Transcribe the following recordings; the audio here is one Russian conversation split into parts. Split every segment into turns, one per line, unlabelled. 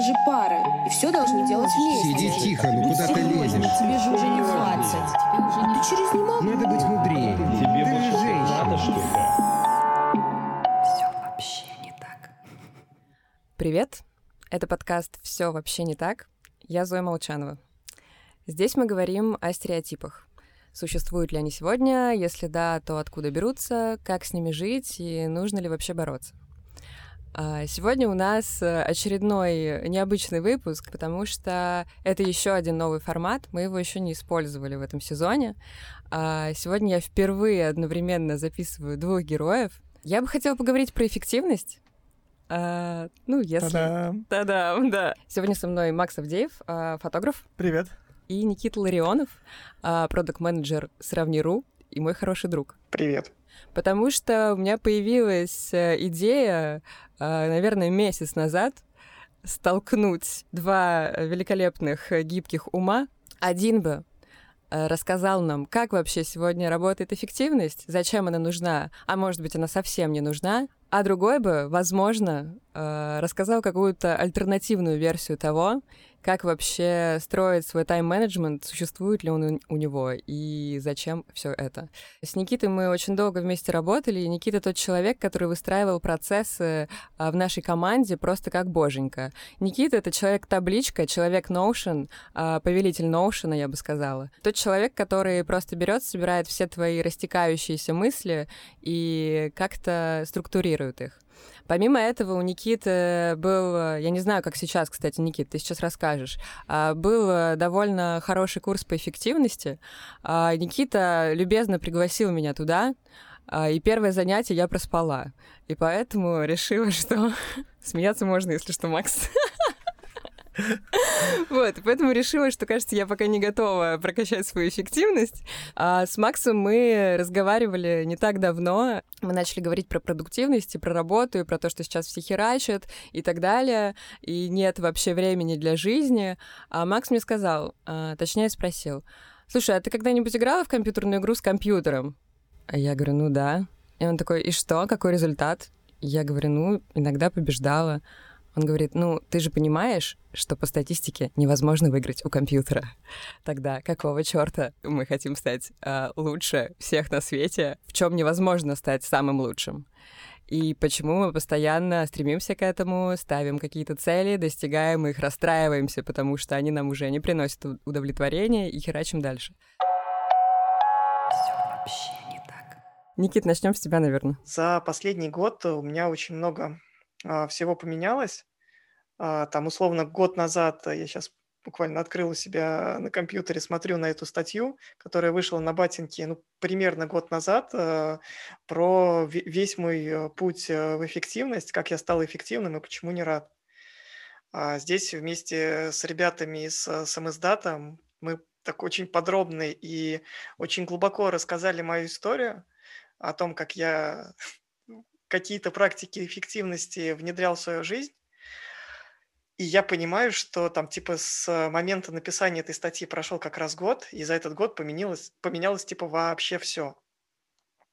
мы же пара, и все должны делать вместе.
Сиди тихо, ну куда ты лезешь?
Тебе же уже не 20. Ты через не мог?
Надо быть мудрее.
Тебе
Ты
больше
же женщина.
надо, что ли?
Все вообще не так. Привет! Это подкаст «Все вообще не так». Я Зоя Молчанова. Здесь мы говорим о стереотипах. Существуют ли они сегодня? Если да, то откуда берутся? Как с ними жить? И нужно ли вообще бороться? А, Сегодня у нас э, очередной необычный выпуск, потому что это еще один новый формат. Мы его еще не использовали в этом сезоне. А, Сегодня я впервые одновременно записываю двух героев. Я бы хотела поговорить про эффективность. А, ну, если...
Та-дам.
Та-дам, да. Сегодня со мной Макс Авдеев, фотограф,
Привет.
и Никита Ларионов, продукт-менеджер Сравни.ру и мой хороший друг.
Привет.
Потому что у меня появилась э, идея, э, наверное, месяц назад столкнуть два великолепных э, гибких ума. Один бы рассказал нам, как вообще сегодня работает эффективность, зачем она нужна, а может быть, она совсем не нужна, а другой бы, возможно, рассказал какую-то альтернативную версию того, как вообще строить свой тайм-менеджмент, существует ли он у- у него и зачем все это. С Никитой мы очень долго вместе работали, и Никита тот человек, который выстраивал процессы а, в нашей команде просто как боженька. Никита — это человек-табличка, человек Notion, а, повелитель Notion, я бы сказала. Тот человек, который просто берет, собирает все твои растекающиеся мысли и как-то структурирует их. Помимо этого у Никиты был, э, я не знаю, как сейчас, кстати, Никит, ты сейчас расскажешь, а, был э, довольно хороший курс по эффективности. А, Никита любезно пригласил меня туда, а, и первое занятие я проспала. И поэтому решила, что смеяться можно, если что, Макс. Вот, поэтому решила, что, кажется, я пока не готова прокачать свою эффективность. А с Максом мы разговаривали не так давно. Мы начали говорить про продуктивность и про работу, и про то, что сейчас все херачат и так далее, и нет вообще времени для жизни. А Макс мне сказал, а, точнее спросил, слушай, а ты когда-нибудь играла в компьютерную игру с компьютером? А я говорю, ну да. И он такой, и что, какой результат? Я говорю, ну, иногда побеждала. Он говорит, ну, ты же понимаешь, что по статистике невозможно выиграть у компьютера. Тогда какого черта мы хотим стать а, лучше всех на свете, в чем невозможно стать самым лучшим? И почему мы постоянно стремимся к этому, ставим какие-то цели, достигаем их, расстраиваемся, потому что они нам уже не приносят удовлетворения и херачим дальше. Все вообще не так. Никит, начнем с тебя, наверное.
За последний год у меня очень много всего поменялось. А, там, условно, год назад а, я сейчас буквально открыл у себя на компьютере, смотрю на эту статью, которая вышла на Батинке, ну, примерно год назад, а, про ве- весь мой а, путь а, в эффективность, как я стал эффективным и почему не рад. А Здесь вместе с ребятами из а, самиздата мы так очень подробно и очень глубоко рассказали мою историю о том, как я какие-то практики эффективности внедрял в свою жизнь. И я понимаю, что там типа с момента написания этой статьи прошел как раз год, и за этот год поменялось, поменялось типа вообще все.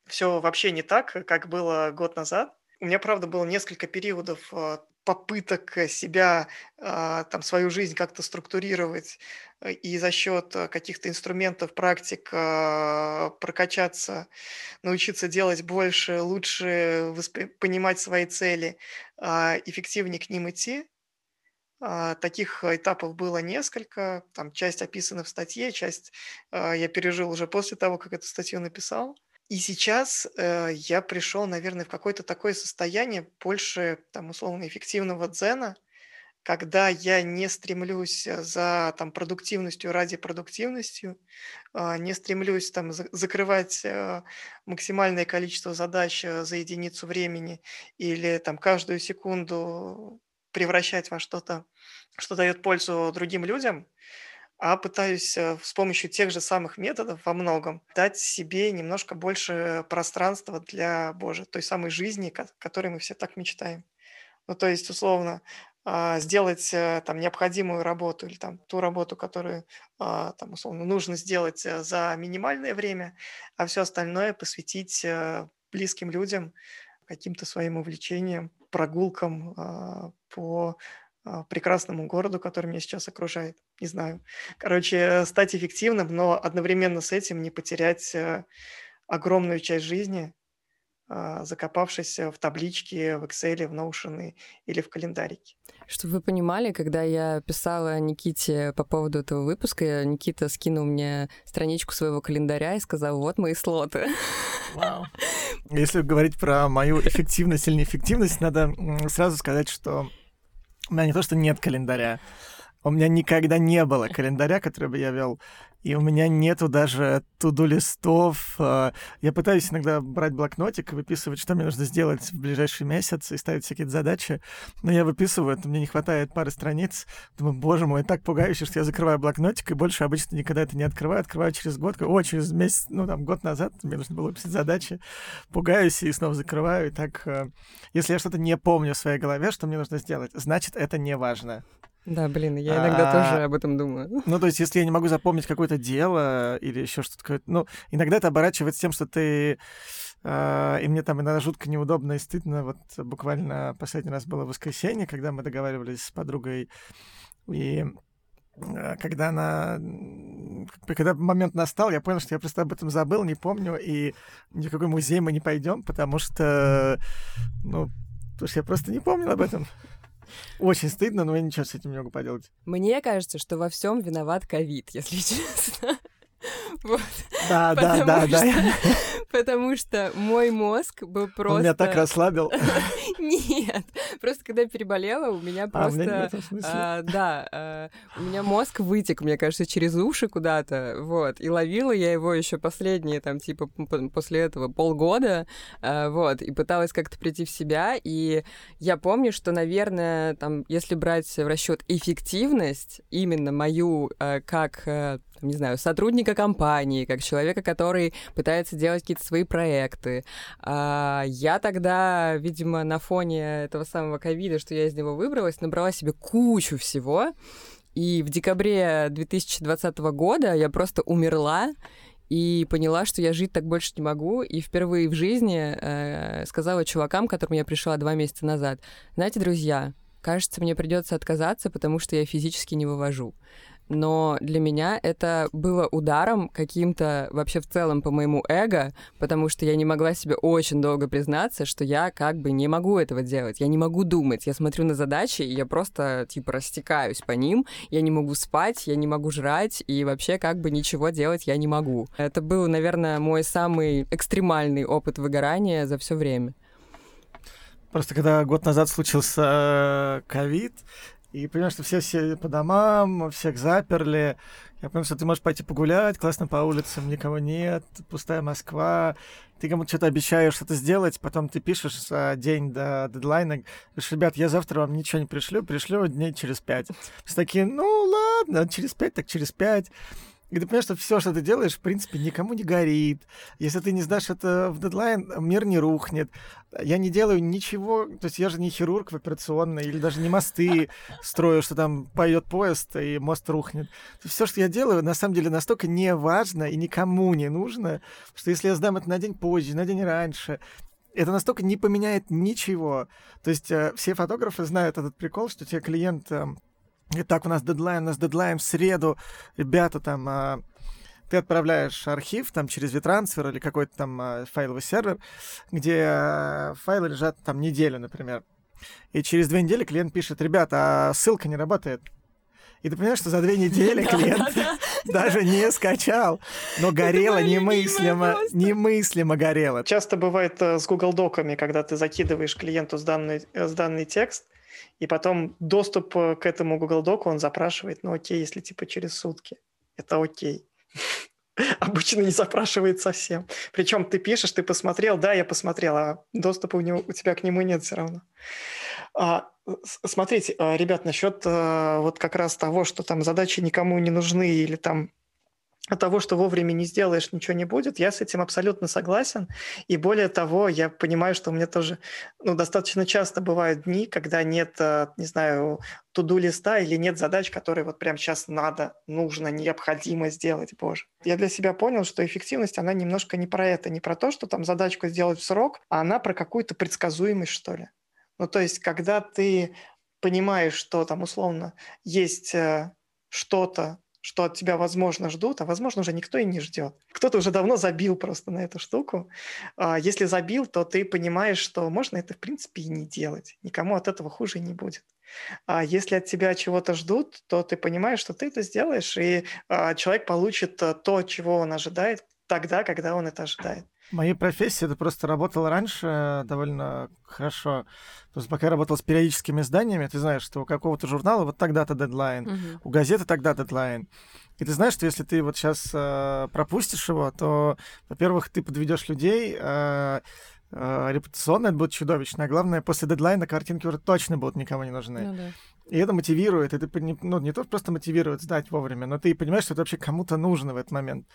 Все вообще не так, как было год назад. У меня, правда, было несколько периодов э, попыток э, себя, а, там, свою жизнь как-то структурировать э, и за счет э, каких-то инструментов, практик а, прокачаться, научиться делать больше, лучше понимать свои цели, а, эффективнее к ним идти. Таких этапов было несколько, там часть описана в статье, часть я пережил уже после того, как эту статью написал. И сейчас э, я пришел, наверное, в какое-то такое состояние больше, там, условно, эффективного дзена, когда я не стремлюсь э, за там, продуктивностью ради продуктивностью, а, не стремлюсь там, за- закрывать э, максимальное количество задач э, за единицу времени или там, каждую секунду превращать во что-то, что дает пользу другим людям, а пытаюсь э, с помощью тех же самых методов во многом дать себе немножко больше пространства для Божьей, той самой жизни, ко- которой мы все так мечтаем. Ну, то есть, условно, а, сделать э, там необходимую работу или там ту работу, которую а, там условно нужно сделать э, за минимальное время, а все остальное посвятить близким людям, каким-то своим увлечениям, прогулкам а, по прекрасному городу, который меня сейчас окружает. Не знаю. Короче, стать эффективным, но одновременно с этим не потерять э, огромную часть жизни, а, закопавшись в табличке, в Excel, в Notion или в календарике.
Чтобы вы понимали, когда я писала Никите по поводу этого выпуска, Никита скинул мне страничку своего календаря и сказал, вот мои слоты.
Вау. Если говорить про мою эффективность или неэффективность, надо сразу сказать, что меня не то, что нет календаря, у меня никогда не было календаря, который бы я вел и у меня нету даже туду листов. А, я пытаюсь иногда брать блокнотик и выписывать, что мне нужно сделать в ближайший месяц и ставить всякие задачи, но я выписываю, это мне не хватает пары страниц. Думаю, боже мой, так пугающе, что я закрываю блокнотик, и больше обычно никогда это не открываю. Открываю через год, о, через месяц, ну там год назад мне нужно было выписать задачи. Пугаюсь и снова закрываю. И так, э, если я что-то не помню в своей голове, что мне нужно сделать, значит, это не важно.
Да, блин, я иногда а, тоже об этом думаю.
Ну, то есть, если я не могу запомнить какое-то дело или еще что-то, ну, иногда это оборачивается тем, что ты Uh, и мне там иногда жутко неудобно и стыдно. Вот буквально последний раз было воскресенье, когда мы договаривались с подругой, и uh, когда она... Когда момент настал, я понял, что я просто об этом забыл, не помню, и ни в какой музей мы не пойдем, потому что... Ну, потому что я просто не помнил об этом. Очень стыдно, но я ничего с этим не могу поделать.
Мне кажется, что во всем виноват ковид, если честно. Вот.
Да, да, да, да.
Потому что мой мозг был просто... Он
меня так расслабил.
Нет, просто когда переболела, у меня просто...
А,
да, а, у меня мозг вытек, мне кажется, через уши куда-то, вот. И ловила я его еще последние, там, типа, после этого полгода, а, вот. И пыталась как-то прийти в себя. И я помню, что, наверное, там, если брать в расчет эффективность, именно мою, а, как э, не знаю, сотрудника компании, как человека, который пытается делать какие-то свои проекты. А, я тогда, видимо, на фоне этого самого ковида, что я из него выбралась, набрала себе кучу всего. И в декабре 2020 года я просто умерла и поняла, что я жить так больше не могу, и впервые в жизни э, сказала чувакам, к которым я пришла два месяца назад, знаете, друзья, кажется, мне придется отказаться, потому что я физически не вывожу но для меня это было ударом каким-то вообще в целом по моему эго, потому что я не могла себе очень долго признаться, что я как бы не могу этого делать, я не могу думать, я смотрю на задачи, и я просто типа растекаюсь по ним, я не могу спать, я не могу жрать, и вообще как бы ничего делать я не могу. Это был, наверное, мой самый экстремальный опыт выгорания за все время.
Просто когда год назад случился э, ковид, и понимаешь, что все, все по домам, всех заперли. Я понимаю, что ты можешь пойти погулять, классно по улицам, никого нет, пустая Москва. Ты кому-то что-то обещаешь что-то сделать, потом ты пишешь за день до дедлайна, говоришь, ребят, я завтра вам ничего не пришлю, пришлю дней через пять. Все такие, ну ладно, через пять, так через пять. И ты понимаешь, что все, что ты делаешь, в принципе, никому не горит. Если ты не сдашь это в дедлайн, мир не рухнет. Я не делаю ничего, то есть я же не хирург в операционной, или даже не мосты строю, что там пойдет поезд и мост рухнет. Все, что я делаю, на самом деле настолько не важно и никому не нужно, что если я сдам это на день позже, на день раньше, это настолько не поменяет ничего. То есть э, все фотографы знают этот прикол, что тебе клиент Итак, у нас дедлайн, у нас дедлайн в среду. Ребята, там, а, ты отправляешь архив там через витрансфер или какой-то там а, файловый сервер, где а, файлы лежат там неделю, например. И через две недели клиент пишет, ребята, а ссылка не работает. И ты понимаешь, что за две недели клиент даже не скачал, но горело немыслимо, немыслимо горело.
Часто бывает э, с Google Доками, когда ты закидываешь клиенту сданный, э, сданный текст, и потом доступ э, к этому Google Доку он запрашивает, ну окей, если типа через сутки. Это окей. Обычно не запрашивает совсем. Причем ты пишешь, ты посмотрел, да, я посмотрел, а доступа у, него, у тебя к нему нет все равно. А, смотрите, а, ребят, насчет а, вот как раз того, что там задачи никому не нужны или там от того, что вовремя не сделаешь, ничего не будет. Я с этим абсолютно согласен. И более того, я понимаю, что у меня тоже ну, достаточно часто бывают дни, когда нет, э, не знаю, туду листа или нет задач, которые вот прямо сейчас надо, нужно, необходимо сделать, боже. Я для себя понял, что эффективность, она немножко не про это, не про то, что там задачку сделать в срок, а она про какую-то предсказуемость, что ли. Ну, то есть, когда ты понимаешь, что там условно есть э, что-то, что от тебя, возможно, ждут, а, возможно, уже никто и не ждет. Кто-то уже давно забил просто на эту штуку. А если забил, то ты понимаешь, что можно это, в принципе, и не делать. Никому от этого хуже не будет. А если от тебя чего-то ждут, то ты понимаешь, что ты это сделаешь, и а, человек получит а, то, чего он ожидает, тогда, когда он это ожидает.
Моей профессии это просто работало раньше довольно хорошо. Просто пока я работал с периодическими изданиями, ты знаешь, что у какого-то журнала вот тогда-то дедлайн, uh-huh. у газеты тогда дедлайн. И ты знаешь, что если ты вот сейчас э, пропустишь его, то, во-первых, ты подведешь людей, э, э, репутационно это будет чудовищно, а главное, после дедлайна картинки уже точно будут никому не нужны. Ну, да. И это мотивирует, ты, ну, не то просто мотивирует сдать вовремя, но ты понимаешь, что это вообще кому-то нужно в этот момент.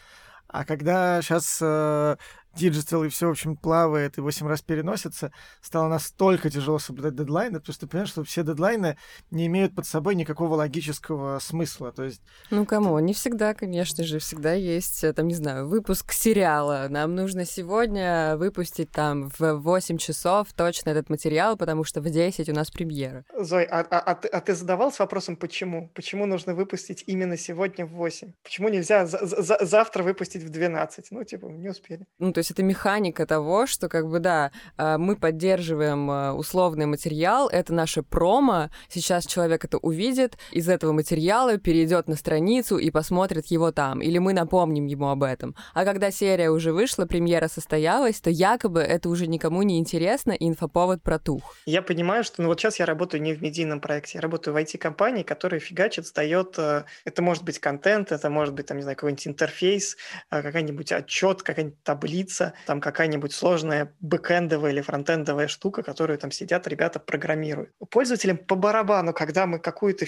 А когда сейчас э, digital и все, в общем, плавает и 8 раз переносится, стало настолько тяжело соблюдать дедлайны, потому что ты понимаешь, что все дедлайны не имеют под собой никакого логического смысла. То есть...
Ну, кому? Не всегда, конечно же, всегда есть, э, там, не знаю, выпуск сериала. Нам нужно сегодня выпустить там в 8 часов точно этот материал, потому что в 10 у нас премьера.
Зой, а, а, а, ты, а ты задавался вопросом, почему? Почему нужно выпустить именно сегодня в 8? Почему нельзя за, за, завтра выпустить в 12? Ну, типа, не успели.
Ну, то есть это механика того, что как бы, да, а, мы поддерживаем а, условный материал, это наше промо, сейчас человек это увидит, из этого материала перейдет на страницу и посмотрит его там, или мы напомним ему об этом. А когда серия уже вышла, премьера состоялась, то якобы это уже никому не интересно, и инфоповод протух.
Я понимаю, что ну вот сейчас я работаю не в медийном проекте, я работаю в IT-компании, которая фигачит, сдает, э, это может быть контент, это может быть, там, не знаю, какой-нибудь интерфейс, э, какой-нибудь отчет, какая-нибудь таблица, появиться там какая-нибудь сложная бэкэндовая или фронтендовая штука, которую там сидят ребята программируют. Пользователям по барабану, когда мы какую-то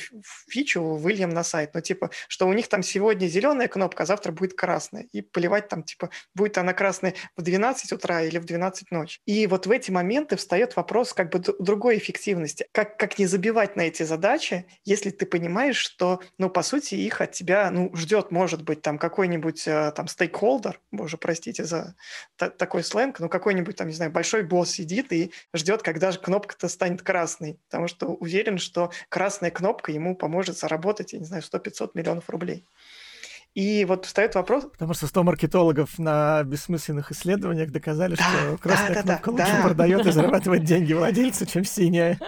фичу выльем на сайт, ну типа, что у них там сегодня зеленая кнопка, а завтра будет красная. И поливать там типа, будет она красная в 12 утра или в 12 ночи. И вот в эти моменты встает вопрос как бы другой эффективности. Как, как не забивать на эти задачи, если ты понимаешь, что, ну, по сути, их от тебя, ну, ждет, может быть, там какой-нибудь э, там стейкхолдер, боже, простите за такой сленг, ну какой-нибудь там, не знаю, большой босс сидит и ждет, когда же кнопка-то станет красной, потому что уверен, что красная кнопка ему поможет заработать, я не знаю, 100-500 миллионов рублей. И вот встает вопрос...
Потому что 100 маркетологов на бессмысленных исследованиях доказали, да, что красная да, кнопка да, лучше да. продает и зарабатывает деньги владельцу, чем синяя.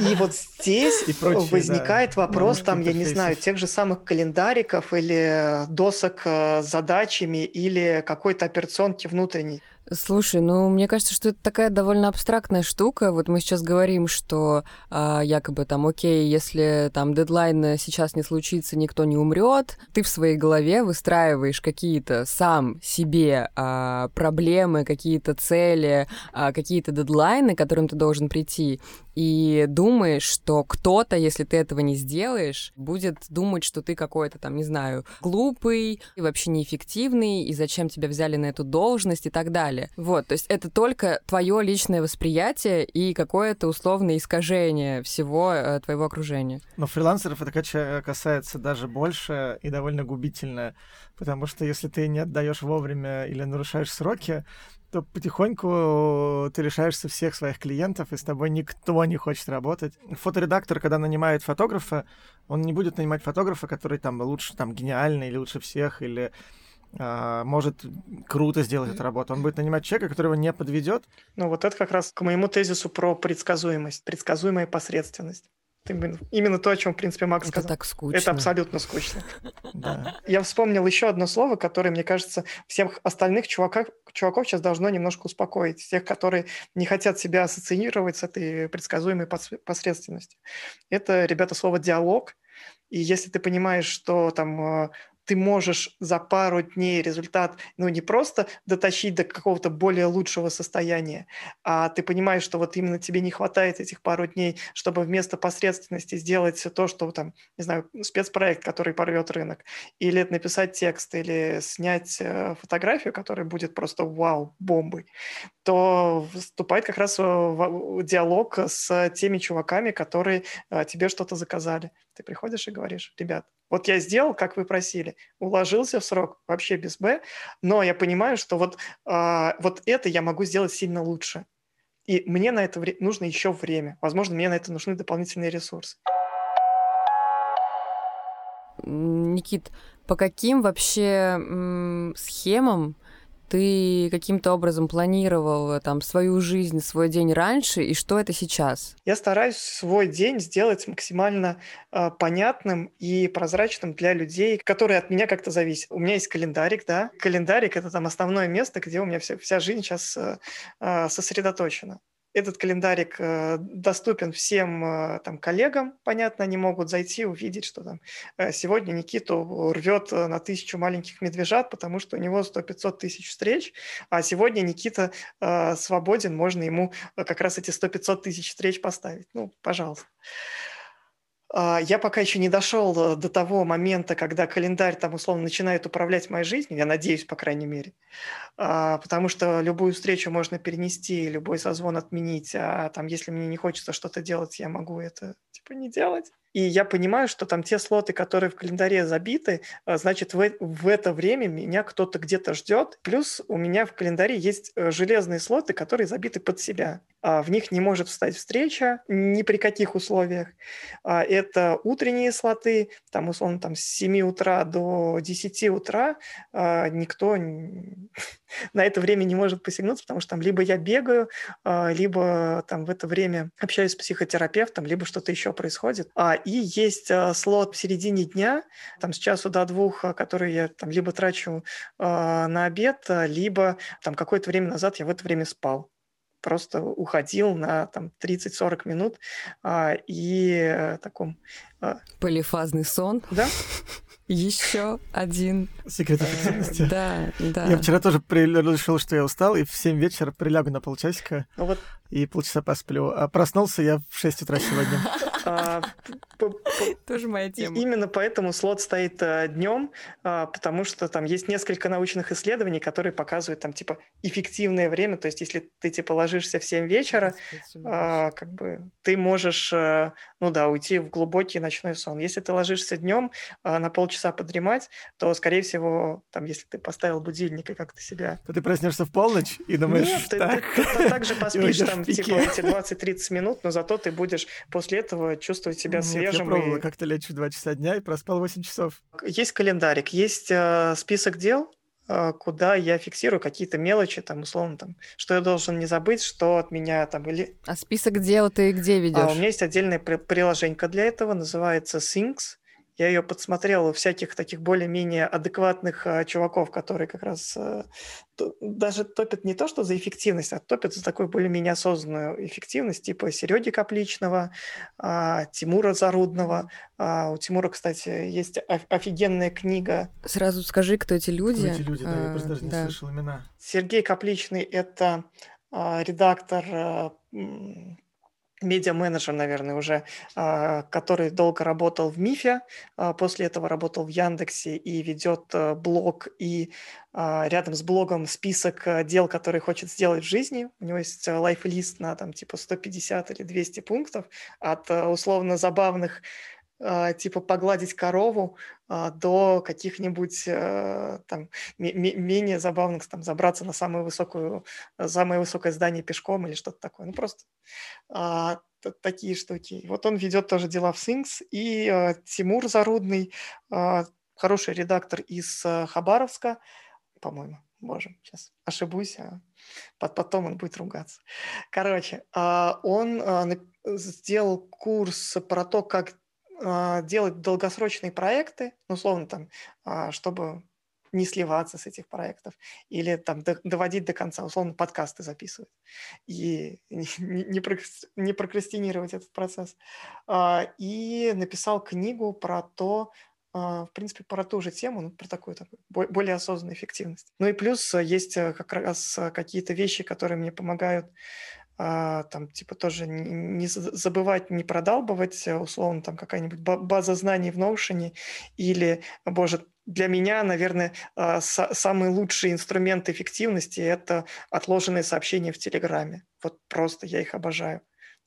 И вот здесь и прочие, возникает да, вопрос, там, я не знаю, тех же самых календариков или досок с задачами или какой-то операционки внутренней.
Слушай, ну мне кажется, что это такая довольно абстрактная штука. Вот мы сейчас говорим, что а, якобы там, окей, если там дедлайн сейчас не случится, никто не умрет. Ты в своей голове выстраиваешь какие-то сам себе а, проблемы, какие-то цели, а, какие-то дедлайны, к которым ты должен прийти и думаешь, что кто-то, если ты этого не сделаешь, будет думать, что ты какой-то там, не знаю, глупый и вообще неэффективный, и зачем тебя взяли на эту должность и так далее. Вот, то есть это только твое личное восприятие и какое-то условное искажение всего э, твоего окружения.
Но фрилансеров это касается даже больше и довольно губительно, потому что если ты не отдаешь вовремя или нарушаешь сроки, то потихоньку ты лишаешься всех своих клиентов, и с тобой никто не хочет работать. Фоторедактор, когда нанимает фотографа, он не будет нанимать фотографа, который там лучше, там, гениальный или лучше всех, или а, может круто сделать эту работу. Он будет нанимать человека, который его не подведет.
Ну, вот это как раз к моему тезису про предсказуемость, предсказуемая посредственность. Именно то, о чем, в принципе, Макс
это
сказал.
так скучно.
Это абсолютно скучно. Я вспомнил еще одно слово, которое, мне кажется, всех остальных чуваков, чуваков сейчас должно немножко успокоить. Тех, которые не хотят себя ассоциировать с этой предсказуемой посредственностью. Это, ребята, слово «диалог». И если ты понимаешь, что там э, ты можешь за пару дней результат, ну, не просто дотащить до какого-то более лучшего состояния, а ты понимаешь, что вот именно тебе не хватает этих пару дней, чтобы вместо посредственности сделать все то, что там, не знаю, спецпроект, который порвет рынок, или написать текст, или снять э, фотографию, которая будет просто вау, бомбой, то вступает как раз в диалог с теми чуваками, которые э, тебе что-то заказали. Ты приходишь и говоришь, ребят, вот я сделал, как вы просили, уложился в срок, вообще без «Б», но я понимаю, что вот, а, вот это я могу сделать сильно лучше. И мне на это нужно еще время. Возможно, мне на это нужны дополнительные ресурсы.
Никит, по каким вообще схемам ты каким-то образом планировал там свою жизнь, свой день раньше, и что это сейчас?
Я стараюсь свой день сделать максимально э, понятным и прозрачным для людей, которые от меня как-то зависят. У меня есть календарик, да. Календарик — это там основное место, где у меня вся, вся жизнь сейчас э, э, сосредоточена. Этот календарик э, доступен всем э, там коллегам, понятно, они могут зайти, увидеть, что там э, сегодня Никиту рвет на тысячу маленьких медвежат, потому что у него 100-500 тысяч встреч, а сегодня Никита свободен, можно ему как раз эти 100-500 тысяч встреч поставить. Ну, пожалуйста. А, я пока еще не дошел э, до того момента, когда календарь там условно начинает управлять моей жизнью, я надеюсь, по крайней мере, а, потому что любую встречу можно перенести, любой созвон отменить, а там, если мне не хочется что-то делать, я могу это типа не делать. И я понимаю, что там те слоты, которые в календаре забиты, а, значит, в, в это время меня кто-то где-то ждет. Плюс у меня в календаре есть э, железные слоты, которые забиты под себя. А, в них не может встать встреча ни при каких условиях. А, это утренние слоты, там, условно, там, с 7 утра до 10 утра никто на это время не может посягнуться, потому что там либо я бегаю, либо там в это время общаюсь с психотерапевтом, либо что-то еще происходит. И есть э, слот в середине дня, там с часу до двух, э, который я там либо трачу э, на обед, либо там какое-то время назад я в это время спал просто уходил на там 30-40 минут а, и а, таком...
А... Полифазный сон.
Да.
Еще один.
Секрет эффективности.
Да, да.
Я вчера тоже решил, что я устал, и в 7 вечера прилягу на полчасика ну, вот. и полчаса посплю. А проснулся я в 6 утра сегодня. А,
Тоже моя тема.
Именно поэтому слот стоит э, днем, а, потому что там есть несколько научных исследований, которые показывают там типа эффективное время. То есть если ты типа ложишься в 7 вечера, а, как бы ты можешь, э, ну да, уйти в глубокий ночной сон. Если ты ложишься днем на полчаса подремать, то, скорее всего, там, если ты поставил будильник и как-то себя...
То ты проснешься в полночь и думаешь, Нет,
так... ты, ты, ты также поспишь там типа эти 20-30 минут, но зато ты будешь после этого чувствовать себя Нет, свежим.
Я пробовал, и... как-то лечь в 2 часа дня и проспал 8 часов.
Есть календарик, есть э, список дел, э, куда я фиксирую какие-то мелочи, там, условно, там, что я должен не забыть, что от меня там или...
А список дел ты где ведешь? А,
у меня есть отдельное приложение для этого, называется Things. Я ее подсмотрел у всяких таких более-менее адекватных а, чуваков, которые как раз а, то, даже топят не то, что за эффективность, а топят за такую более-менее осознанную эффективность, типа Сереги Капличного, а, Тимура Зарудного. А, у Тимура, кстати, есть офигенная книга.
Сразу скажи, кто эти люди.
Кто эти люди, да, я просто даже да. не слышал имена.
Сергей Капличный – это а, редактор а, медиа-менеджер, наверное, уже, а, который долго работал в МИФе, а, после этого работал в Яндексе и ведет э, блог и а, рядом с блогом список э, дел, которые хочет сделать в жизни. У него есть э, лайфлист на там типа 150 или 200 пунктов от условно забавных типа погладить корову а, до каких-нибудь э, там менее забавных, там забраться на самую высокую, самое высокое здание пешком или что-то такое. Ну просто а, такие штуки. Вот он ведет тоже дела в Things. И Тимур Зарудный, хороший редактор из Хабаровска, по-моему, боже, сейчас ошибусь, а потом он будет ругаться. Короче, он сделал курс про то, как а, делать долгосрочные проекты, ну, условно, там, а, чтобы не сливаться с этих проектов или там доводить до конца, условно, подкасты записывать и не, не, прокрастинировать этот процесс. А, и написал книгу про то, в принципе, про ту же тему, ну, про такую, такую более осознанную эффективность. Ну и плюс есть э, как раз какие-то вещи, которые мне помогают а, там, типа, тоже не, не забывать, не продалбывать, э, условно, там, какая-нибудь база знаний в Notion или, боже, для меня, наверное, а, самый лучший инструмент эффективности – это отложенные сообщения в Телеграме. Вот просто я их обожаю.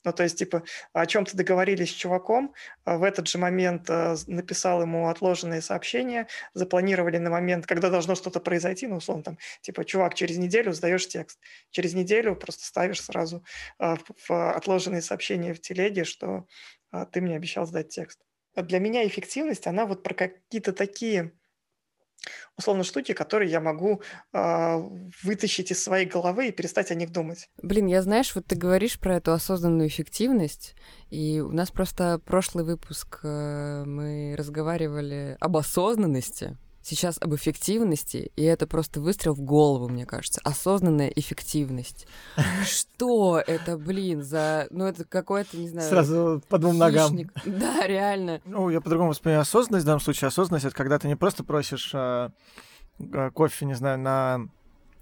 Ну, то есть, типа, о чем-то договорились с чуваком, а в этот же момент э, написал ему отложенные сообщения, запланировали на момент, когда должно что-то произойти, ну, условно, там, типа, чувак, через неделю сдаешь текст. Через неделю просто ставишь сразу э, в отложенные сообщения в телеге, что ты мне обещал сдать текст. Для меня эффективность, она вот про какие-то такие условно штуки, которые я могу э, вытащить из своей головы и перестать о них думать.
Блин, я знаешь, вот ты говоришь про эту осознанную эффективность, и у нас просто прошлый выпуск э, мы разговаривали об осознанности, сейчас об эффективности, и это просто выстрел в голову, мне кажется. Осознанная эффективность. Что это, блин, за... Ну, это какой-то, не знаю...
Сразу по двум ногам.
Да, реально.
Ну, я по-другому воспринимаю осознанность в данном случае. Осознанность — это когда ты не просто просишь э, кофе, не знаю, на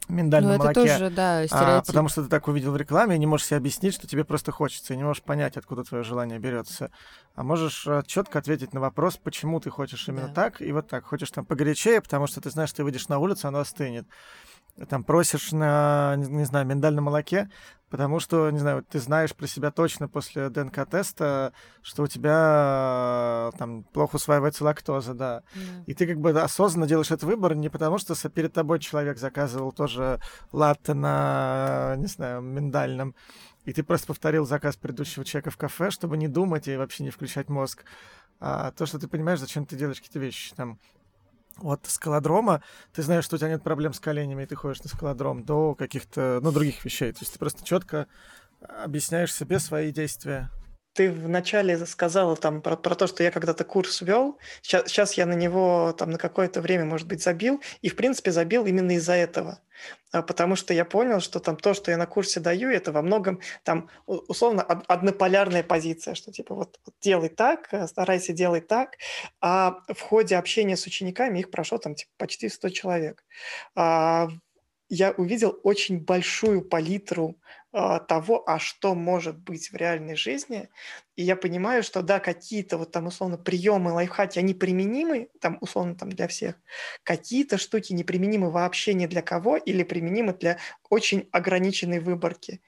миндальном ну, это молоке.
тоже, да, А,
потому что ты так увидел в рекламе и не можешь себе объяснить, что тебе просто хочется, и не можешь понять, откуда твое желание берется. А можешь а, четко ответить на вопрос, почему ты хочешь именно да. так, и вот так. Хочешь там погорячее, потому что ты знаешь, что ты выйдешь на улицу, оно остынет там просишь на, не знаю, миндальном молоке, потому что, не знаю, ты знаешь про себя точно после ДНК-теста, что у тебя там плохо усваивается лактоза, да. Yeah. И ты как бы осознанно делаешь этот выбор не потому, что перед тобой человек заказывал тоже латте на, не знаю, миндальном, и ты просто повторил заказ предыдущего человека в кафе, чтобы не думать и вообще не включать мозг. А то, что ты понимаешь, зачем ты делаешь какие-то вещи, там, от скалодрома, ты знаешь, что у тебя нет проблем с коленями, и ты ходишь на скалодром, до каких-то, ну, других вещей. То есть ты просто четко объясняешь себе свои действия.
Ты вначале сказала там про, про то, что я когда-то курс вел. Сейчас, сейчас я на него там на какое-то время, может быть, забил. И, в принципе, забил именно из-за этого. А, потому что я понял, что там то, что я на курсе даю, это во многом там условно однополярная позиция, что типа вот, вот делай так, э, старайся делать так. А в ходе общения с учениками их прошло там типа, почти 100 человек. А, я увидел очень большую палитру того, а что может быть в реальной жизни. И я понимаю, что да, какие-то вот там условно приемы, лайфхаки, они применимы, там условно там для всех. Какие-то штуки неприменимы вообще ни для кого или применимы для очень ограниченной выборки.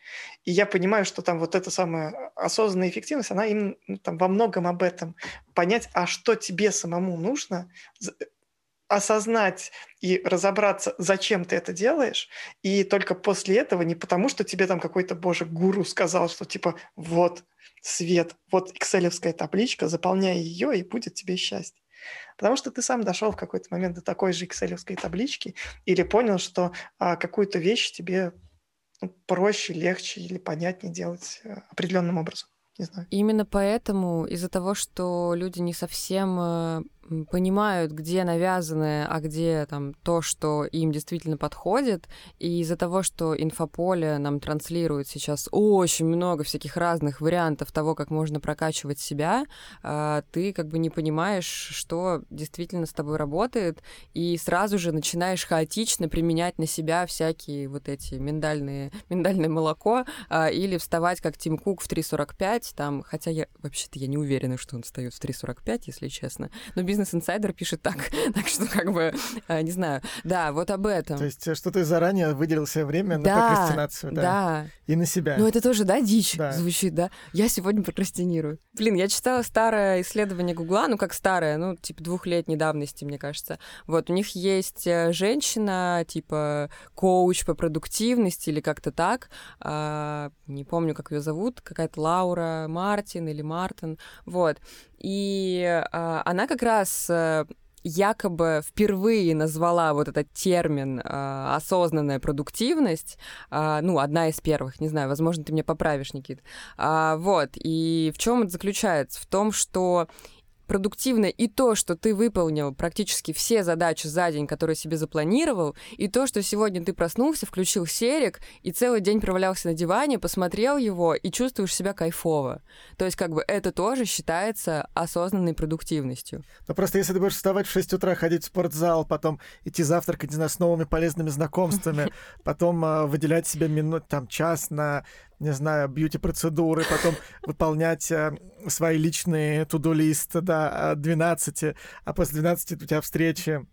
И я понимаю, что там вот эта самая осознанная эффективность, она им ну, там во многом об этом. Понять, а что тебе самому нужно, осознать и разобраться, зачем ты это делаешь, и только после этого, не потому что тебе там какой-то, боже, гуру сказал, что типа вот свет, вот экселевская табличка, заполняй ее, и будет тебе счастье. Потому что ты сам дошел в какой-то момент до такой же экселевской таблички или понял, что а, какую-то вещь тебе ну, проще, легче или понятнее делать а, определенным образом. Не знаю.
Именно поэтому, из-за того, что люди не совсем э, понимают, где навязанное, а где там то, что им действительно подходит. И из-за того, что инфополе нам транслирует сейчас очень много всяких разных вариантов того, как можно прокачивать себя, а, ты как бы не понимаешь, что действительно с тобой работает, и сразу же начинаешь хаотично применять на себя всякие вот эти миндальные, миндальное молоко а, или вставать как Тим Кук в 3.45, там, хотя я вообще-то я не уверена, что он встает в 3.45, если честно, но бизнес-инсайдер пишет так. так что, как бы, э, не знаю. Да, вот об этом.
То есть, э, что ты заранее выделил себе время да, на прокрастинацию, да?
Да.
И на себя.
Ну, это тоже, да, дичь да. звучит, да? Я сегодня прокрастинирую. Блин, я читала старое исследование Гугла, ну, как старое, ну, типа двухлетней давности, мне кажется. Вот, у них есть э, женщина, типа, коуч по продуктивности или как-то так. А, не помню, как ее зовут, какая-то Лаура Мартин или Мартин. Вот. И а, она как раз э, якобы впервые назвала вот этот термин э, осознанная продуктивность, э, ну, одна из первых, не знаю, возможно, ты меня поправишь, Никит. А, вот, и в чем это заключается? В том, что продуктивно и то, что ты выполнил практически все задачи за день, которые себе запланировал, и то, что сегодня ты проснулся, включил серик и целый день провалялся на диване, посмотрел его и чувствуешь себя кайфово. То есть как бы это тоже считается осознанной продуктивностью.
Ну просто если ты будешь вставать в 6 утра, ходить в спортзал, потом идти завтракать, не знаю, с новыми полезными знакомствами, потом э, выделять себе минут, там, час на не знаю, бьюти-процедуры, потом выполнять э, свои личные туду-листы, да, 12, а после 12 у тебя встречи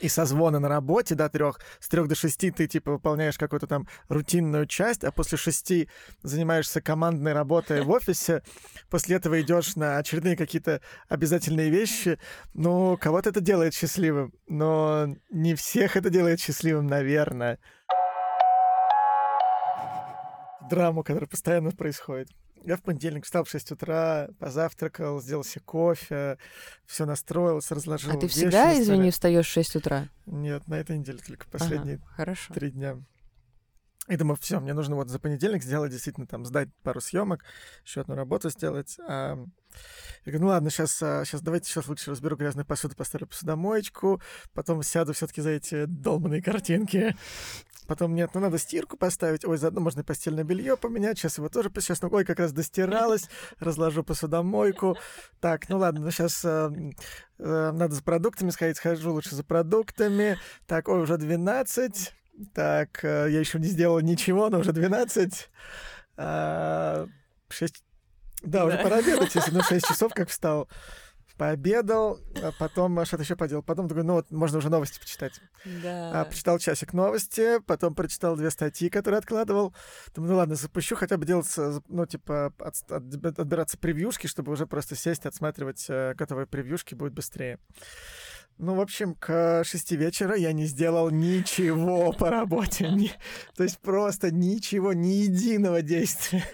и созвоны на работе до трех, с трех до шести ты типа выполняешь какую-то там рутинную часть, а после шести занимаешься командной работой в офисе, после этого идешь на очередные какие-то обязательные вещи. Ну, кого-то это делает счастливым, но не всех это делает счастливым, наверное. Драму, которая постоянно происходит. Я в понедельник встал в 6 утра, позавтракал, сделал себе кофе, все настроился, разложил
А ты
вещи
всегда,
столе.
извини, встаешь в 6 утра?
Нет, на этой неделе только
Ага,
последние
хорошо.
три дня. И думаю, все, мне нужно вот за понедельник сделать действительно там сдать пару съемок, еще одну работу сделать. А, я говорю, ну ладно, сейчас, сейчас давайте сейчас лучше разберу грязную посуду, поставлю посудомоечку, потом сяду все-таки за эти долбанные картинки. Потом нет, ну надо стирку поставить. Ой, заодно можно и постельное белье поменять. Сейчас его тоже сейчас, ну, ой, как раз достиралось. Разложу посудомойку. Так, ну ладно, ну сейчас надо за продуктами сходить, схожу лучше за продуктами. Так, ой, уже 12. Так, э, я еще не сделал ничего, но уже 12. А, 6... Да, уже
Да.
пора обедать, если ну 6 часов как встал. Пообедал, а потом что-то еще поделал. Потом такой, ну вот, можно уже новости почитать.
Да.
А, почитал часик новости, потом прочитал две статьи, которые откладывал. Думаю, ну ладно, запущу, хотя бы делать, э, ну, типа, от- от- отбираться превьюшки, чтобы уже просто сесть, отсматривать э, готовые превьюшки будет быстрее. Ну, в общем, к шести вечера я не сделал ничего по работе. То есть просто ничего, ни единого действия.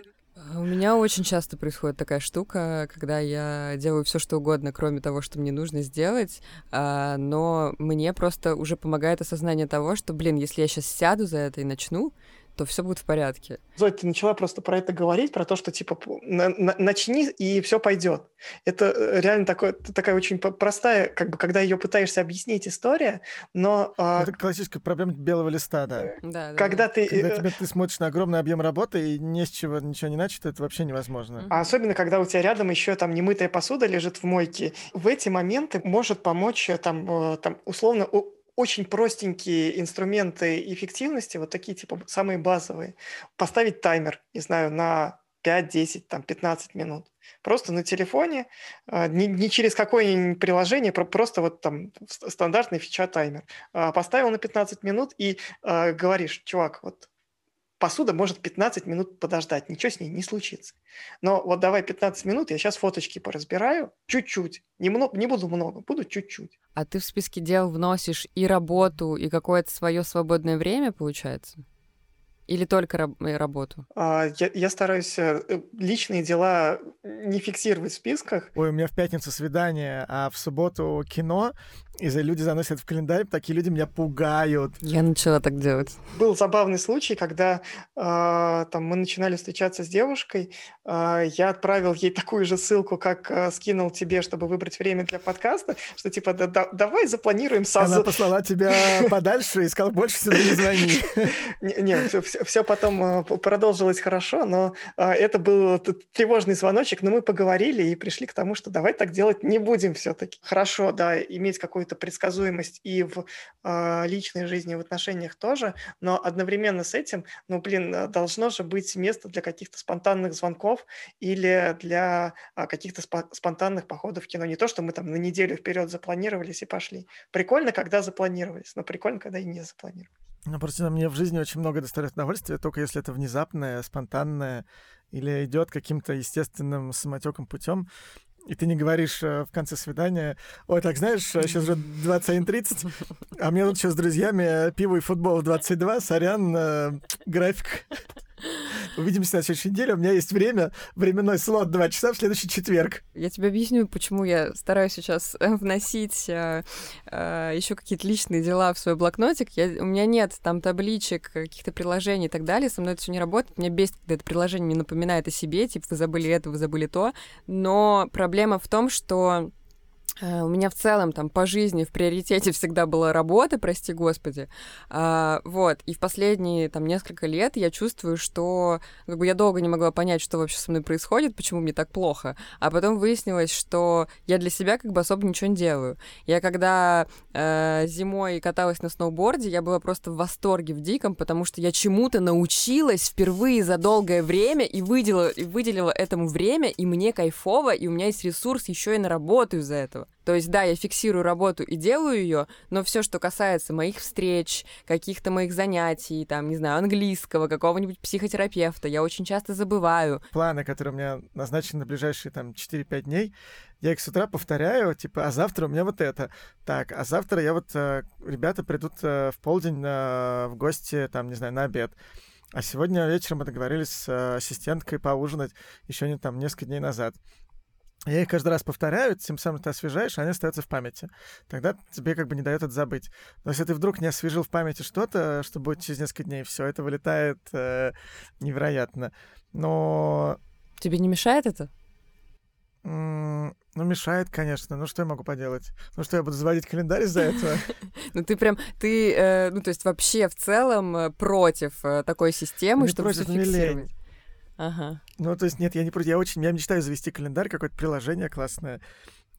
У меня очень часто происходит такая штука, когда я делаю все, что угодно, кроме того, что мне нужно сделать, а, но мне просто уже помогает осознание того, что, блин, если я сейчас сяду за это и начну, то все будет в порядке.
Зоя, ты начала просто про это говорить, про то, что типа на- на- начни и все пойдет. Это э, реально такое, такая очень простая, как бы, когда ее пытаешься объяснить история, но а,
Это классическая проблема белого листа, да.
Да, да,
когда
да.
ты,
Когда
э,
тебе, ты смотришь на огромный объем работы и не с чего ничего не начато, это вообще невозможно.
а особенно когда у тебя рядом еще там немытая посуда лежит в мойке, в эти моменты может помочь э, там, там условно очень простенькие инструменты эффективности, вот такие типа самые базовые. Поставить таймер, не знаю, на 5, 10, там 15 минут. Просто на телефоне, не, не через какое-нибудь приложение, про- просто вот там стандартный фича таймер. А, Поставил на 15 минут и а, говоришь, чувак, вот посуда может 15 минут подождать, ничего с ней не случится. Но вот давай 15 минут, я сейчас фоточки поразбираю, чуть-чуть, не, мно- не буду много, буду чуть-чуть.
А ты в списке дел вносишь и работу, и какое-то свое свободное время, получается? Или только раб- э, работу?
А, Я, я стараюсь э, э, личные дела не фиксировать в списках.
Ой, у меня в пятницу свидание, а в субботу кино, и люди заносят в календарь, такие люди меня пугают.
Я начала так делать.
Был забавный случай, когда а, там мы начинали встречаться с девушкой, а, я отправил ей такую же ссылку, как а, скинул тебе, чтобы выбрать время для подкаста, что типа «Да- да- давай запланируем
Она
сразу.
послала тебя подальше и сказала, больше сюда не звони.
Не, не, все, потом п- продолжилось хорошо, но а, это был тревожный звоночек, но мы поговорили и пришли к тому, что давай так делать не будем все-таки. Хорошо, да, иметь какую-то предсказуемость и в а, личной жизни, в отношениях тоже, но одновременно с этим, ну, блин, а, должно же быть место для каких-то спонтанных звонков или для а, каких-то спо- спонтанных походов в кино. Не то, что мы там на неделю вперед запланировались и пошли. Прикольно, когда запланировались, но прикольно, когда и не запланировались.
Ну, просто мне в жизни очень много доставляет удовольствия, только если это внезапное, спонтанное или идет каким-то естественным самотеком путем. И ты не говоришь э, в конце свидания, ой, так знаешь, сейчас уже 21.30, а мне тут сейчас с друзьями э, пиво и футбол в 22, сорян, э, график. Увидимся на следующей неделе, у меня есть время, временной слот 2 часа в следующий четверг.
Я тебе объясню, почему я стараюсь сейчас э, вносить еще какие-то личные дела в свой блокнотик. Я, у меня нет там табличек, каких-то приложений и так далее. Со мной это все не работает. Меня бесит, когда это приложение мне напоминает о себе. Типа, вы забыли это, вы забыли то. Но проблема в том, что э, у меня в целом там по жизни в приоритете всегда была работа, прости господи. А, вот. И в последние там несколько лет я чувствую, что как бы я долго не могла понять, что вообще со мной происходит, почему мне так плохо. А потом выяснилось, что я для себя как бы особо ничего не делаю. Я когда э, зимой каталась на сноуборде, я была просто в восторге в диком, потому что я чему-то научилась впервые за долгое время и выделила, и выделила этому время, и мне кайфово, и у меня есть ресурс еще и на работу из-за этого. То есть, да, я фиксирую работу и делаю ее, но все, что касается моих встреч, каких-то моих занятий, там, не знаю, английского, какого-нибудь психотерапевта, я очень часто забываю.
Планы, которые у меня назначены на ближайшие там 4-5 дней, я их с утра повторяю, типа, а завтра у меня вот это. Так, а завтра я вот, э, ребята придут э, в полдень э, в гости, там, не знаю, на обед. А сегодня вечером мы договорились с ассистенткой поужинать еще не там несколько дней назад. Я их каждый раз повторяю, тем самым ты освежаешь, а они остаются в памяти. Тогда тебе как бы не дает это забыть. Но если ты вдруг не освежил в памяти что-то, что будет через несколько дней, все это вылетает э, невероятно. Но...
Тебе не мешает это?
Ну, мешает, конечно. Ну, что я могу поделать? Ну, что я буду заводить календарь из-за этого?
Ну, ты прям, ты, э, ну, то есть вообще в целом э, против э, такой системы,
Не
чтобы зафиксировать. Ага.
Ну, то есть, нет, я не против. Я очень... Я мечтаю завести календарь, какое-то приложение классное,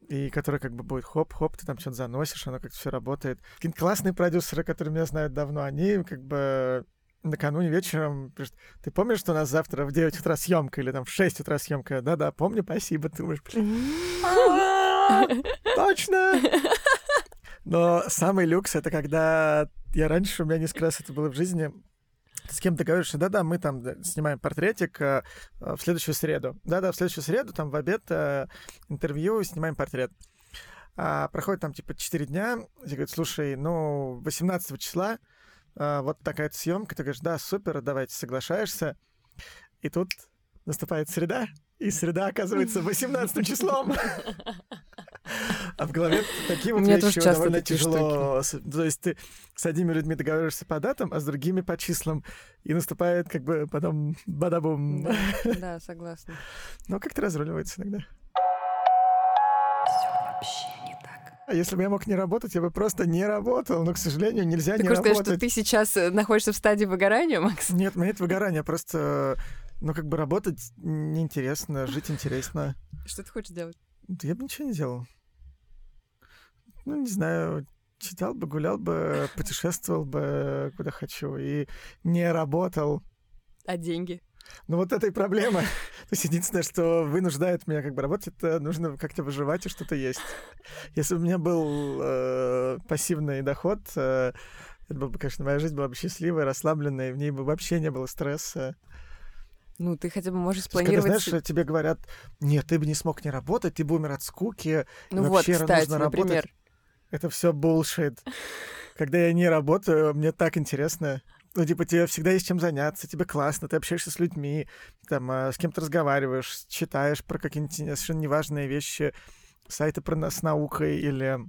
и которое как бы будет хоп-хоп, ты там что-то заносишь, оно как-то все работает. Какие-то классные продюсеры, которые меня знают давно, они как бы накануне вечером пишут, ты помнишь, что у нас завтра в 9 утра съемка или там в 6 утра съемка? Да-да, помню, спасибо. Ты думаешь, «Блин, точно! Но самый люкс — это когда я раньше, у меня несколько раз это было в жизни, с кем договоришься, да-да, мы там снимаем портретик э, э, в следующую среду. Да-да, в следующую среду, там в обед э, интервью, снимаем портрет. А проходит там типа 4 дня, и говорят, слушай, ну, 18 числа э, вот такая съемка, ты говоришь, да, супер, давайте, соглашаешься. И тут наступает среда, и среда оказывается 18 числом. А в голове такие
У
вот
меня
вещи
тоже часто
довольно тяжело. То есть ты с одними людьми договариваешься по датам, а с другими по числам. И наступает как бы потом бадабум.
Да, согласна.
Но как-то разруливается иногда. А если бы я мог не работать, я бы просто не работал. Но, к сожалению, нельзя
Ты
не
хочешь сказать,
работать.
что ты сейчас э, находишься в стадии выгорания, Макс?
Нет, у меня нет выгорания, просто, ну, как бы работать неинтересно, жить интересно.
Что ты хочешь делать?
Да я бы ничего не делал. Ну, не знаю, читал бы, гулял бы, путешествовал бы куда хочу и не работал.
А деньги?
Ну, вот это и проблема. То есть единственное, что вынуждает меня как бы работать, это нужно как-то выживать и что-то есть. Если бы у меня был э, пассивный доход, э, это было бы, конечно, моя жизнь была бы счастливая, расслабленная, и в ней бы вообще не было стресса.
Ну, ты хотя бы можешь
есть, когда,
спланировать...
знаешь, тебе говорят, нет, ты бы не смог не работать, ты бы умер от скуки,
Ну вот,
вообще
кстати,
нужно работать. Это все bullshit. Когда я не работаю, мне так интересно. Ну, типа, тебе всегда есть чем заняться, тебе классно, ты общаешься с людьми, там, а, с кем-то разговариваешь, читаешь про какие-нибудь совершенно неважные вещи, сайты про нас с наукой или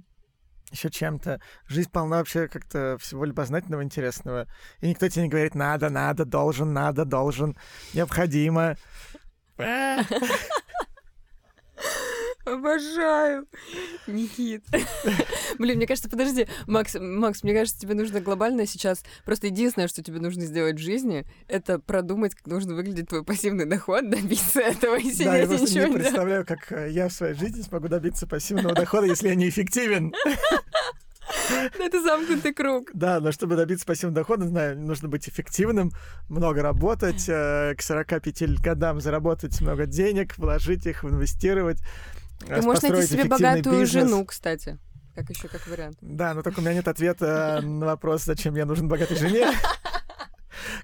еще чем-то. Жизнь полна вообще как-то всего любознательного, интересного. И никто тебе не говорит «надо, надо, должен, надо, должен, необходимо».
Обожаю. Никит. Блин, мне кажется, подожди, Макс, Макс, мне кажется, тебе нужно глобально сейчас... Просто единственное, что тебе нужно сделать в жизни, это продумать, как нужно выглядеть твой пассивный доход, добиться этого и
Да, я
сидеть
просто не представляю, как э, я в своей жизни смогу добиться пассивного дохода, если я неэффективен.
Это замкнутый круг.
Да, но чтобы добиться пассивного дохода, знаю, нужно быть эффективным, много работать, э, к 45 годам заработать много денег, вложить их, инвестировать. Э,
Ты можешь найти себе богатую
бизнес.
жену, кстати. Как еще как вариант.
Да, но только у меня нет ответа на вопрос, зачем я нужен богатой жене.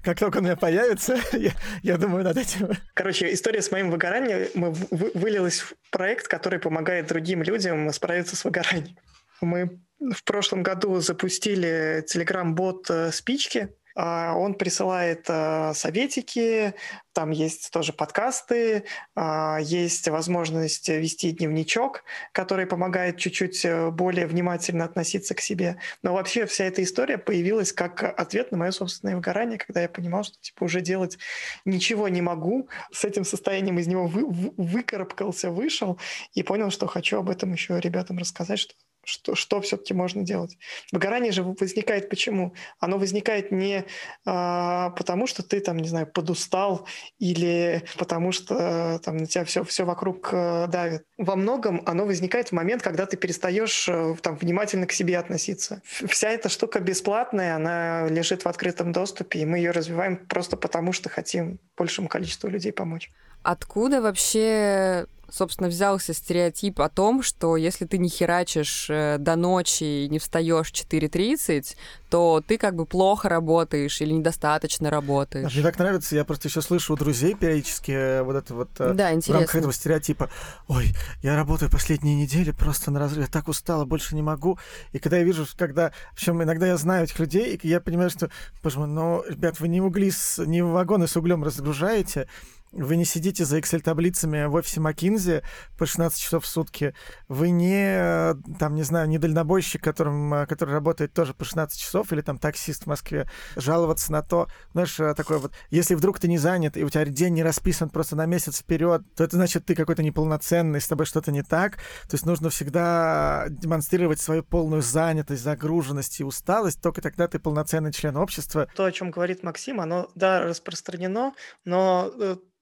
Как только он у меня появится, я, я думаю над этим.
Короче, история с моим выгоранием мы в- вы- вылилась в проект, который помогает другим людям справиться с выгоранием. Мы в прошлом году запустили телеграм-бот э, «Спички». А, Он присылает э, советики, там есть тоже подкасты, а, есть возможность вести дневничок, который помогает чуть-чуть э, более внимательно относиться к себе. Но вообще вся эта история появилась как ответ на мое собственное выгорание, когда я понимал, что типа уже делать ничего не могу, с этим состоянием из него вы- вы- выкарабкался, вышел и понял, что хочу об этом еще ребятам рассказать, что что, что все-таки можно делать. Выгорание же возникает почему? Оно возникает не а, потому, что ты там, не знаю, подустал или потому, что э, там на тебя все, все вокруг э, давит. Во многом оно возникает в момент, когда ты перестаешь э, там внимательно к себе относиться. Вся эта штука бесплатная, она лежит в открытом доступе, и мы ее развиваем просто потому, что хотим большему количеству людей помочь.
Откуда вообще собственно, взялся стереотип о том, что если ты не херачишь э, до ночи и не встаешь в 4.30, то ты как бы плохо работаешь или недостаточно работаешь.
Мне так нравится, я просто еще слышу у друзей периодически э, вот это вот э,
Да,
в рамках этого стереотипа. Ой, я работаю последние недели просто на разрыв, я так устала, больше не могу. И когда я вижу, когда, в общем, иногда я знаю этих людей, и я понимаю, что, боже мой, ну, ребят, вы не угли, с, не вагоны с углем разгружаете, вы не сидите за Excel-таблицами в офисе Макинзи по 16 часов в сутки. Вы не, э, там, не знаю, не дальнобойщик, которым, э, который работает тоже по 16 часов, или там таксист в Москве. Жаловаться на то, знаешь, э, такое вот, если вдруг ты не занят, и у тебя день не расписан просто на месяц вперед, то это значит, ты какой-то неполноценный, с тобой что-то не так. То есть нужно всегда демонстрировать свою полную занятость, загруженность и усталость, только тогда ты полноценный член общества.
То, о чем говорит Максим, оно, да, распространено, но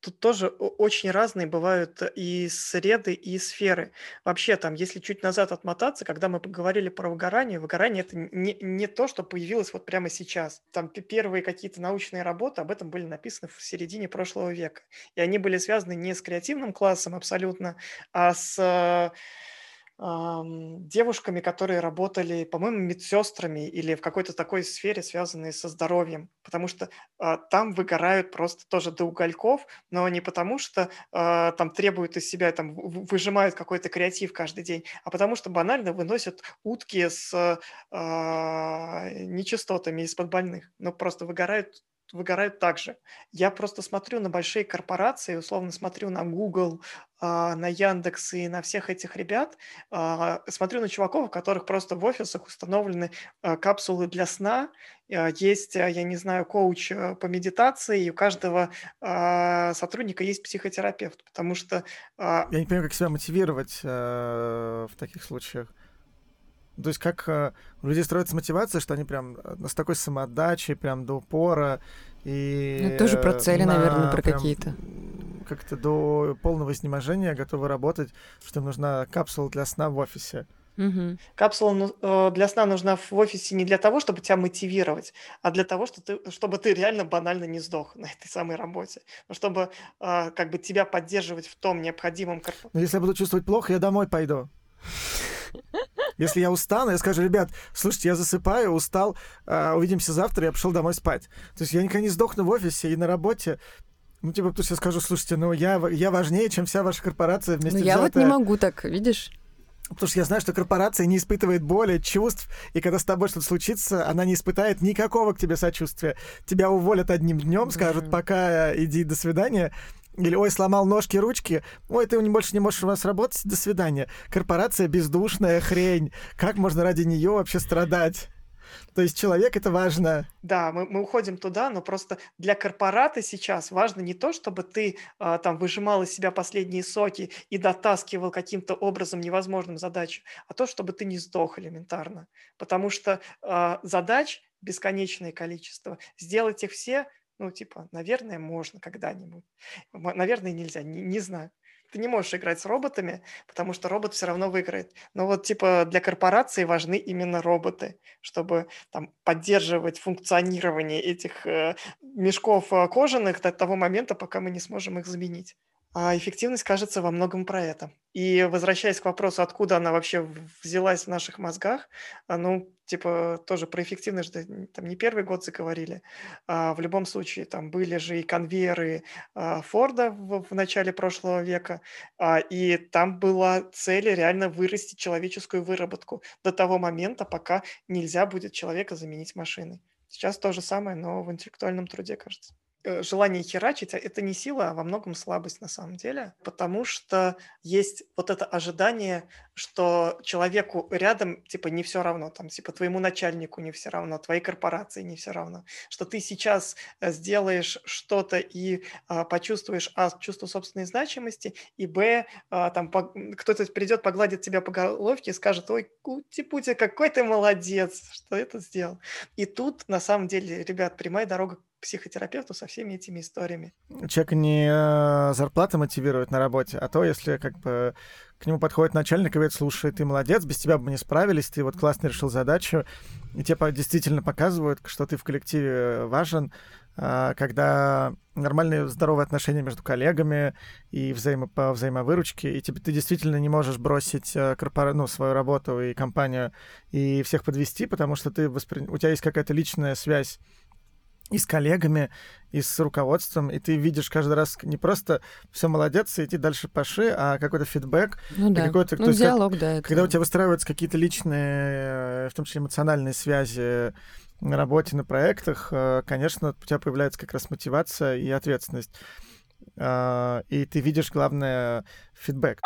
тут тоже очень разные бывают и среды, и сферы. Вообще, там, если чуть назад отмотаться, когда мы поговорили про выгорание, выгорание это не, не то, что появилось вот прямо сейчас. Там пе- первые какие-то научные работы об этом были написаны в середине прошлого века. И они были связаны не с креативным классом абсолютно, а с э, девушками, которые работали, по-моему, медсестрами или в какой-то такой сфере, связанной со здоровьем, потому что а, там выгорают просто тоже до угольков, но не потому что а, там требуют из себя, там выжимают какой-то креатив каждый день, а потому что банально выносят утки с а, нечистотами из-под больных, ну просто выгорают выгорают так же. Я просто смотрю на большие корпорации, условно смотрю на Google, а, на Яндекс и на всех этих ребят, а, смотрю на чуваков, у которых просто в офисах установлены а, капсулы для сна, есть, я не знаю, коуч по медитации, и у каждого сотрудника есть психотерапевт, потому что
Я не понимаю, как себя мотивировать в таких случаях. То есть как э, у людей строится мотивация, что они прям э, с такой самоотдачей, прям до упора и...
Ну, тоже про цели,
на
наверное, про какие-то.
Как-то до полного изнеможения готовы работать, что им нужна капсула для сна в офисе.
Мгм.
Капсула ну, э, для сна нужна в офисе не для того, чтобы тебя мотивировать, а для того, что ты, чтобы ты реально банально не сдох на этой самой работе. Ну, чтобы как бы тебя поддерживать в том необходимом
Но если я буду чувствовать плохо, я домой пойду. Если я устану, я скажу, ребят, слушайте, я засыпаю, устал, а, увидимся завтра, я пошел домой спать. То есть я никогда не сдохну в офисе и на работе. Ну, типа, потому что я скажу, слушайте, ну, я, я важнее, чем вся ваша корпорация вместе
Ну, я вот не
взятая».
могу так, видишь?
Потому что я знаю, что корпорация не испытывает боли, чувств, и когда с тобой что-то случится, она не испытает никакого к тебе сочувствия. Тебя уволят одним днем, скажут, пока иди, до свидания. Или, ой, сломал ножки, ручки, ой, ты больше не можешь у нас работать, до свидания. Корпорация бездушная хрень. Как можно ради нее вообще страдать? То есть человек это важно.
Да, мы, мы уходим туда, но просто для корпората сейчас важно не то, чтобы ты а, там выжимал из себя последние соки и дотаскивал каким-то образом невозможным задачу, а то, чтобы ты не сдох элементарно. Потому что а, задач бесконечное количество. Сделать их все, ну, типа, наверное, можно когда-нибудь. Наверное, нельзя, не, не знаю. Ты не можешь играть с роботами, потому что робот все равно выиграет. Но вот, типа, для корпорации важны именно роботы, чтобы там поддерживать функционирование этих э, мешков э, кожаных до того момента, пока мы не сможем их заменить. А эффективность, кажется, во многом про это. И возвращаясь к вопросу, откуда она вообще взялась в наших мозгах, а, ну, типа, тоже про эффективность же там не первый год заговорили. А, в любом случае, там были же и конвейеры а, Форда в, в начале прошлого века, а, и там была цель реально вырастить человеческую выработку до того момента, пока нельзя будет человека заменить машиной. Сейчас то же самое, но в интеллектуальном труде, кажется. Э, Желание херачить а это не сила, а во многом слабость на самом деле, потому что есть вот это ожидание, что человеку рядом, типа, не все равно, там, типа, твоему начальнику не все равно, твоей корпорации не все равно, что ты сейчас э, сделаешь что-то и а, почувствуешь, а, чувство собственной значимости, и, б, а, там, по- кто-то придет, погладит тебя по головке и скажет, ой, Кути-пути, какой ты молодец, что это сделал. И тут, на самом деле, ребят, прямая дорога психотерапевту со всеми этими историями.
Человека не э, зарплата мотивирует на работе, а то, если как бы к нему подходит начальник и говорит, слушай, ты молодец, без тебя бы мы не справились, ты вот классно решил задачу, и тебе действительно показывают, что ты в коллективе важен, а, когда нормальные здоровые отношения между коллегами и взаимо по взаимовыручке, и тебе ты действительно не можешь бросить э, корпора... ну, свою работу и компанию и всех подвести, потому что ты воспри... у тебя есть какая-то личная связь и с коллегами, и с руководством, и ты видишь каждый раз не просто все молодец, и идти дальше паши, а какой-то фидбэк,
Ну да.
какой-то,
Ну,
есть как-
диалог, да. это-
когда у тебя выстраиваются какие-то личные, э, в том числе эмоциональные связи на работе, на проектах, э, конечно, у тебя появляется как раз мотивация и ответственность. А, И ты видишь, главное, фидбэк.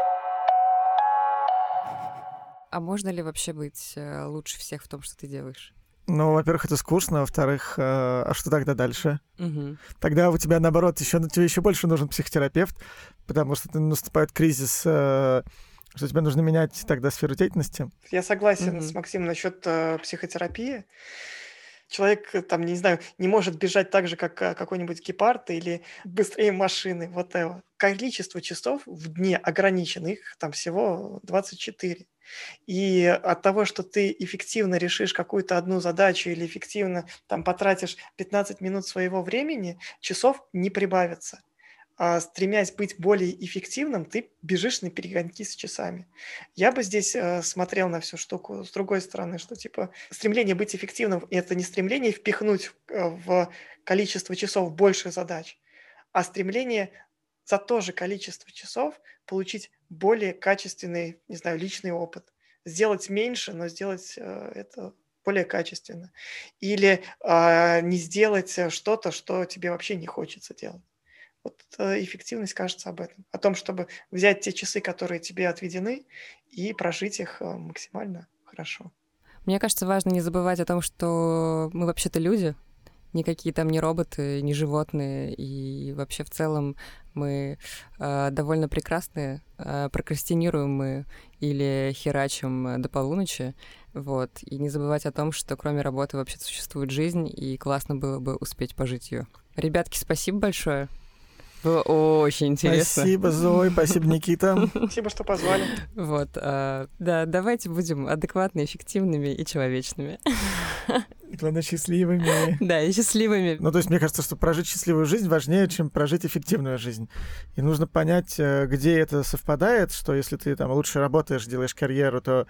А можно ли вообще быть э, лучше всех в том, что ты делаешь?
Ну, во-первых, это скучно, во-вторых, э, а что тогда дальше?
Мгм.
Тогда у тебя, наоборот, еще, тебе еще больше нужен психотерапевт, потому что ты- наступает кризис, э, что тебе нужно менять тогда сферу деятельности.
Я согласен
Мгм.
с Максимом насчет э, психотерапии. Человек, э, там, не знаю, не может бежать так же, как э, какой-нибудь гепард или быстрее машины, вот это. Количество часов в дне ограничено, их там всего 24. И от того, что ты эффективно решишь какую-то одну задачу или эффективно там потратишь 15 минут своего времени, часов не прибавится. А стремясь быть более эффективным, ты бежишь на перегонки с часами. Я бы здесь э, смотрел на всю штуку с другой стороны, что типа стремление быть эффективным – это не стремление впихнуть э, в количество часов больше задач, а стремление за то же количество часов получить более качественный, не знаю, личный опыт. Сделать меньше, но сделать э, это более качественно. Или а, не сделать э, что-то, что тебе вообще не хочется делать. Вот э, эффективность кажется об этом. О том, чтобы взять те часы, которые тебе отведены, и прожить их э, максимально хорошо.
Мне кажется, важно не забывать о том, что мы вообще-то люди, никакие там не роботы, не животные, и вообще в целом мы э, довольно прекрасные, э, прокрастинируем мы или херачим э, до полуночи, вот, и не забывать о том, что кроме работы вообще существует жизнь, и классно было бы успеть пожить ее. Ребятки, спасибо большое. Было очень интересно.
Спасибо, Зой, спасибо, Никита.
Спасибо, что позвали.
Вот, а, да, давайте будем адекватными, эффективными и человечными.
Главное, счастливыми.
Да, и счастливыми.
Ну, то есть, мне кажется, что прожить счастливую жизнь важнее, чем прожить эффективную жизнь. И нужно понять, э, где это совпадает, что если ты там лучше работаешь, делаешь карьеру, то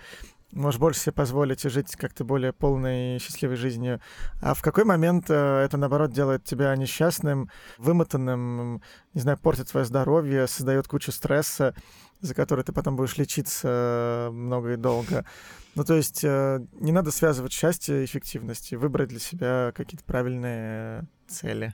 можешь больше себе позволить и жить как-то более полной и счастливой жизнью. А в какой момент э, это, наоборот, делает тебя несчастным, вымотанным, не знаю, портит твое здоровье, создает кучу стресса, за который ты потом будешь лечиться э, много и долго. Ну, то есть э, не надо связывать счастье и эффективность, и выбрать для себя какие-то правильные цели.